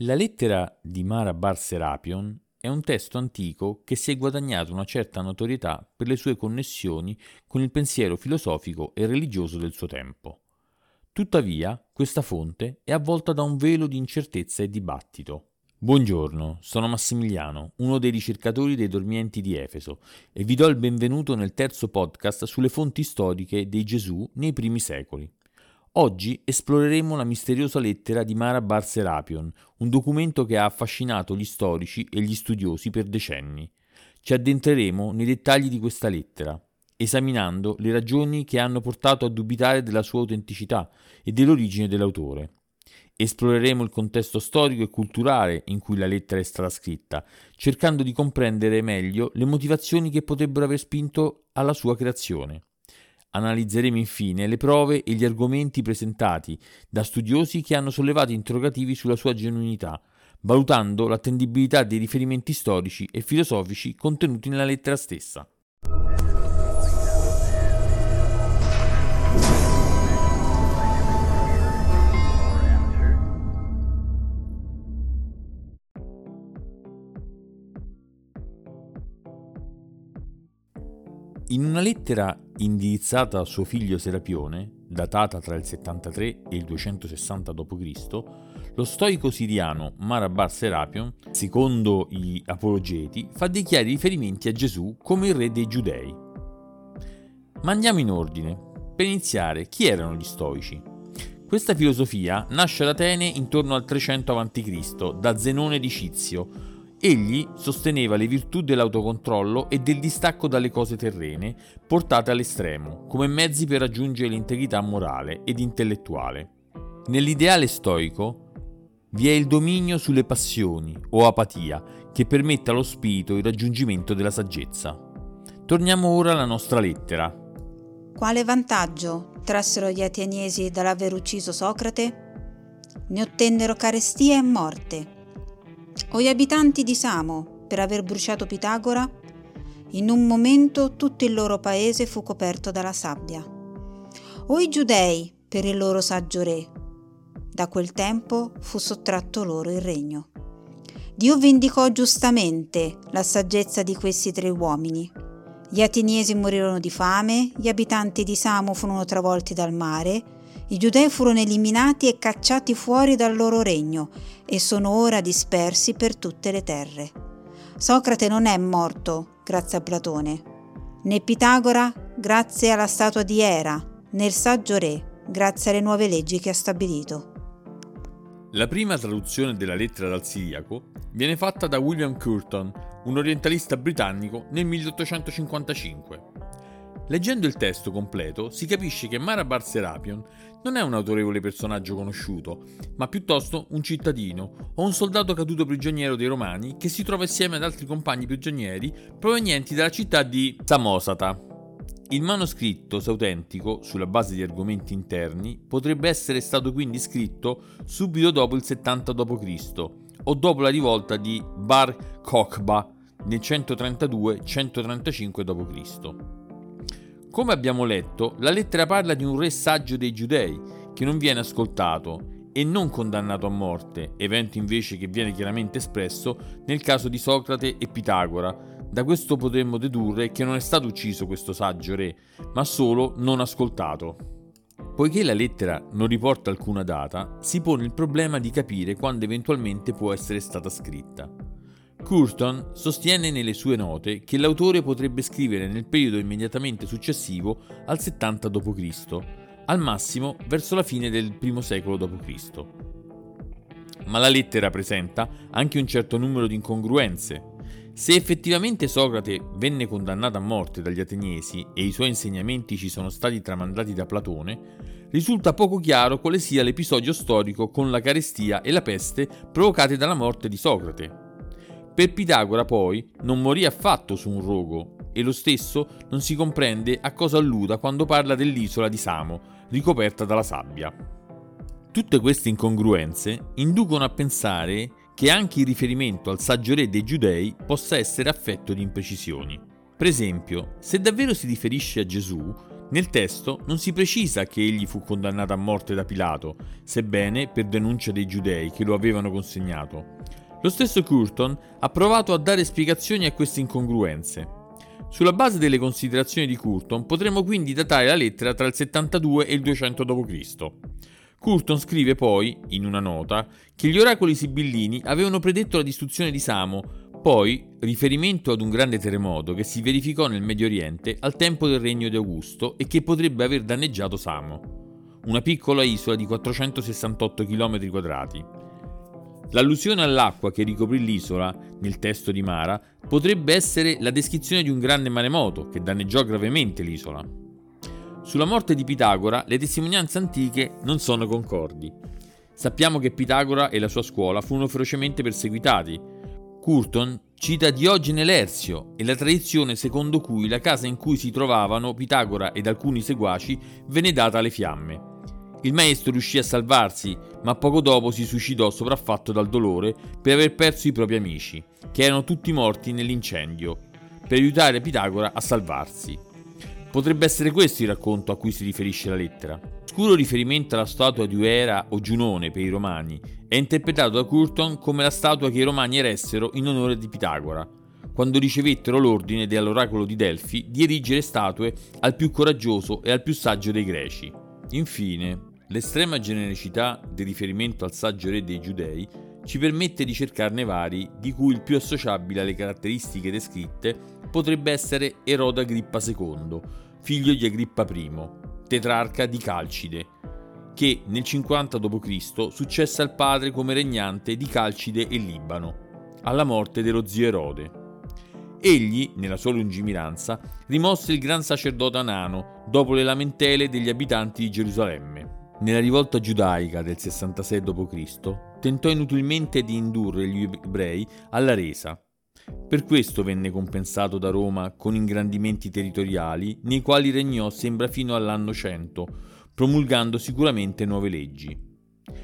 La lettera di Mara Bar Serapion è un testo antico che si è guadagnato una certa notorietà per le sue connessioni con il pensiero filosofico e religioso del suo tempo. Tuttavia, questa fonte è avvolta da un velo di incertezza e dibattito. Buongiorno, sono Massimiliano, uno dei ricercatori dei dormienti di Efeso, e vi do il benvenuto nel terzo podcast sulle fonti storiche dei Gesù nei primi secoli. Oggi esploreremo la misteriosa lettera di Mara Bar Serapion, un documento che ha affascinato gli storici e gli studiosi per decenni. Ci addentreremo nei dettagli di questa lettera, esaminando le ragioni che hanno portato a dubitare della sua autenticità e dell'origine dell'autore. Esploreremo il contesto storico e culturale in cui la lettera è stata scritta, cercando di comprendere meglio le motivazioni che potrebbero aver spinto alla sua creazione. Analizzeremo infine le prove e gli argomenti presentati da studiosi che hanno sollevato interrogativi sulla sua genuinità, valutando l'attendibilità dei riferimenti storici e filosofici contenuti nella lettera stessa. In una lettera indirizzata a suo figlio Serapione, datata tra il 73 e il 260 d.C., lo stoico siriano Marabar Serapion, secondo gli apologeti, fa dei chiari riferimenti a Gesù come il re dei giudei. Ma andiamo in ordine. Per iniziare, chi erano gli stoici? Questa filosofia nasce ad Atene intorno al 300 a.C. da Zenone di Cizio, Egli sosteneva le virtù dell'autocontrollo e del distacco dalle cose terrene, portate all'estremo, come mezzi per raggiungere l'integrità morale ed intellettuale. Nell'ideale stoico vi è il dominio sulle passioni o apatia che permette allo spirito il raggiungimento della saggezza. Torniamo ora alla nostra lettera. Quale vantaggio trassero gli ateniesi dall'aver ucciso Socrate? Ne ottennero carestia e morte o gli abitanti di Samo per aver bruciato Pitagora? In un momento tutto il loro paese fu coperto dalla sabbia. O i giudei per il loro saggio re. Da quel tempo fu sottratto loro il regno. Dio vendicò giustamente la saggezza di questi tre uomini. Gli ateniesi morirono di fame, gli abitanti di Samo furono travolti dal mare, i giudei furono eliminati e cacciati fuori dal loro regno e sono ora dispersi per tutte le terre. Socrate non è morto grazie a Platone, né Pitagora grazie alla statua di Era, né il saggio re grazie alle nuove leggi che ha stabilito. La prima traduzione della lettera dal siriaco viene fatta da William Curtin, un orientalista britannico, nel 1855. Leggendo il testo completo si capisce che Mara Bar Serapion non è un autorevole personaggio conosciuto, ma piuttosto un cittadino o un soldato caduto prigioniero dei Romani che si trova insieme ad altri compagni prigionieri provenienti dalla città di Samosata. Il manoscritto, se autentico, sulla base di argomenti interni, potrebbe essere stato quindi scritto subito dopo il 70 d.C. o dopo la rivolta di Bar Kokhba nel 132-135 d.C. Come abbiamo letto, la lettera parla di un re saggio dei giudei che non viene ascoltato e non condannato a morte, evento invece che viene chiaramente espresso nel caso di Socrate e Pitagora. Da questo potremmo dedurre che non è stato ucciso questo saggio re, ma solo non ascoltato. Poiché la lettera non riporta alcuna data, si pone il problema di capire quando eventualmente può essere stata scritta. Curton sostiene nelle sue note che l'autore potrebbe scrivere nel periodo immediatamente successivo al 70 d.C., al massimo verso la fine del I secolo d.C. Ma la lettera presenta anche un certo numero di incongruenze. Se effettivamente Socrate venne condannato a morte dagli ateniesi e i suoi insegnamenti ci sono stati tramandati da Platone, risulta poco chiaro quale sia l'episodio storico con la carestia e la peste provocate dalla morte di Socrate. Per Pitagora poi non morì affatto su un rogo e lo stesso non si comprende a cosa alluda quando parla dell'isola di Samo, ricoperta dalla sabbia. Tutte queste incongruenze inducono a pensare che anche il riferimento al saggio re dei giudei possa essere affetto di imprecisioni. Per esempio, se davvero si riferisce a Gesù, Nel testo non si precisa che egli fu condannato a morte da Pilato, sebbene per denuncia dei giudei che lo avevano consegnato. Lo stesso Curton ha provato a dare spiegazioni a queste incongruenze. Sulla base delle considerazioni di Curton potremmo quindi datare la lettera tra il 72 e il 200 d.C. Curton scrive poi, in una nota, che gli oracoli sibillini avevano predetto la distruzione di Samo, poi riferimento ad un grande terremoto che si verificò nel Medio Oriente al tempo del regno di Augusto e che potrebbe aver danneggiato Samo, una piccola isola di 468 km2. L'allusione all'acqua che ricoprì l'isola, nel testo di Mara, potrebbe essere la descrizione di un grande maremoto che danneggiò gravemente l'isola. Sulla morte di Pitagora le testimonianze antiche non sono concordi. Sappiamo che Pitagora e la sua scuola furono ferocemente perseguitati. Curton cita Diogene Lerzio e la tradizione secondo cui la casa in cui si trovavano Pitagora ed alcuni seguaci venne data alle fiamme. Il maestro riuscì a salvarsi, ma poco dopo si suicidò sopraffatto dal dolore per aver perso i propri amici, che erano tutti morti nell'incendio, per aiutare Pitagora a salvarsi. Potrebbe essere questo il racconto a cui si riferisce la lettera. Scuro riferimento alla statua di Uera o Giunone per i romani è interpretato da Curton come la statua che i romani eressero in onore di Pitagora, quando ricevettero l'ordine dall'oracolo di Delfi di erigere statue al più coraggioso e al più saggio dei greci. Infine, l'estrema genericità del riferimento al saggio re dei giudei ci permette di cercarne vari, di cui il più associabile alle caratteristiche descritte potrebbe essere Eroda Agrippa II, figlio di Agrippa I, tetrarca di Calcide, che nel 50 d.C. successe al padre come regnante di Calcide e Libano, alla morte dello zio Erode. Egli, nella sua lungimiranza, rimosse il gran sacerdote Anano dopo le lamentele degli abitanti di Gerusalemme. Nella rivolta giudaica del 66 d.C. tentò inutilmente di indurre gli ebrei alla resa. Per questo venne compensato da Roma con ingrandimenti territoriali nei quali regnò sembra fino all'anno 100, promulgando sicuramente nuove leggi.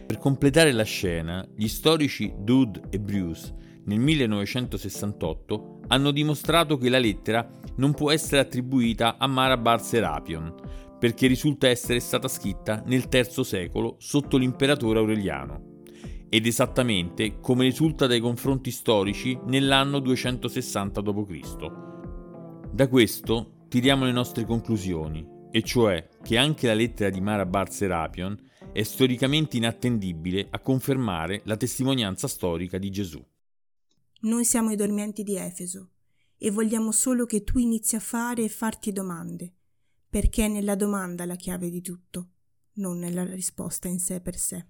Per completare la scena, gli storici Dude e Bruce nel 1968 hanno dimostrato che la lettera non può essere attribuita a Mara Bar Serapion, perché risulta essere stata scritta nel III secolo sotto l'imperatore Aureliano, ed esattamente come risulta dai confronti storici nell'anno 260 d.C. Da questo tiriamo le nostre conclusioni, e cioè che anche la lettera di Mara Bar Serapion è storicamente inattendibile a confermare la testimonianza storica di Gesù. Noi siamo i dormienti di Efeso e vogliamo solo che tu inizi a fare e farti domande, perché è nella domanda la chiave di tutto, non nella risposta in sé per sé.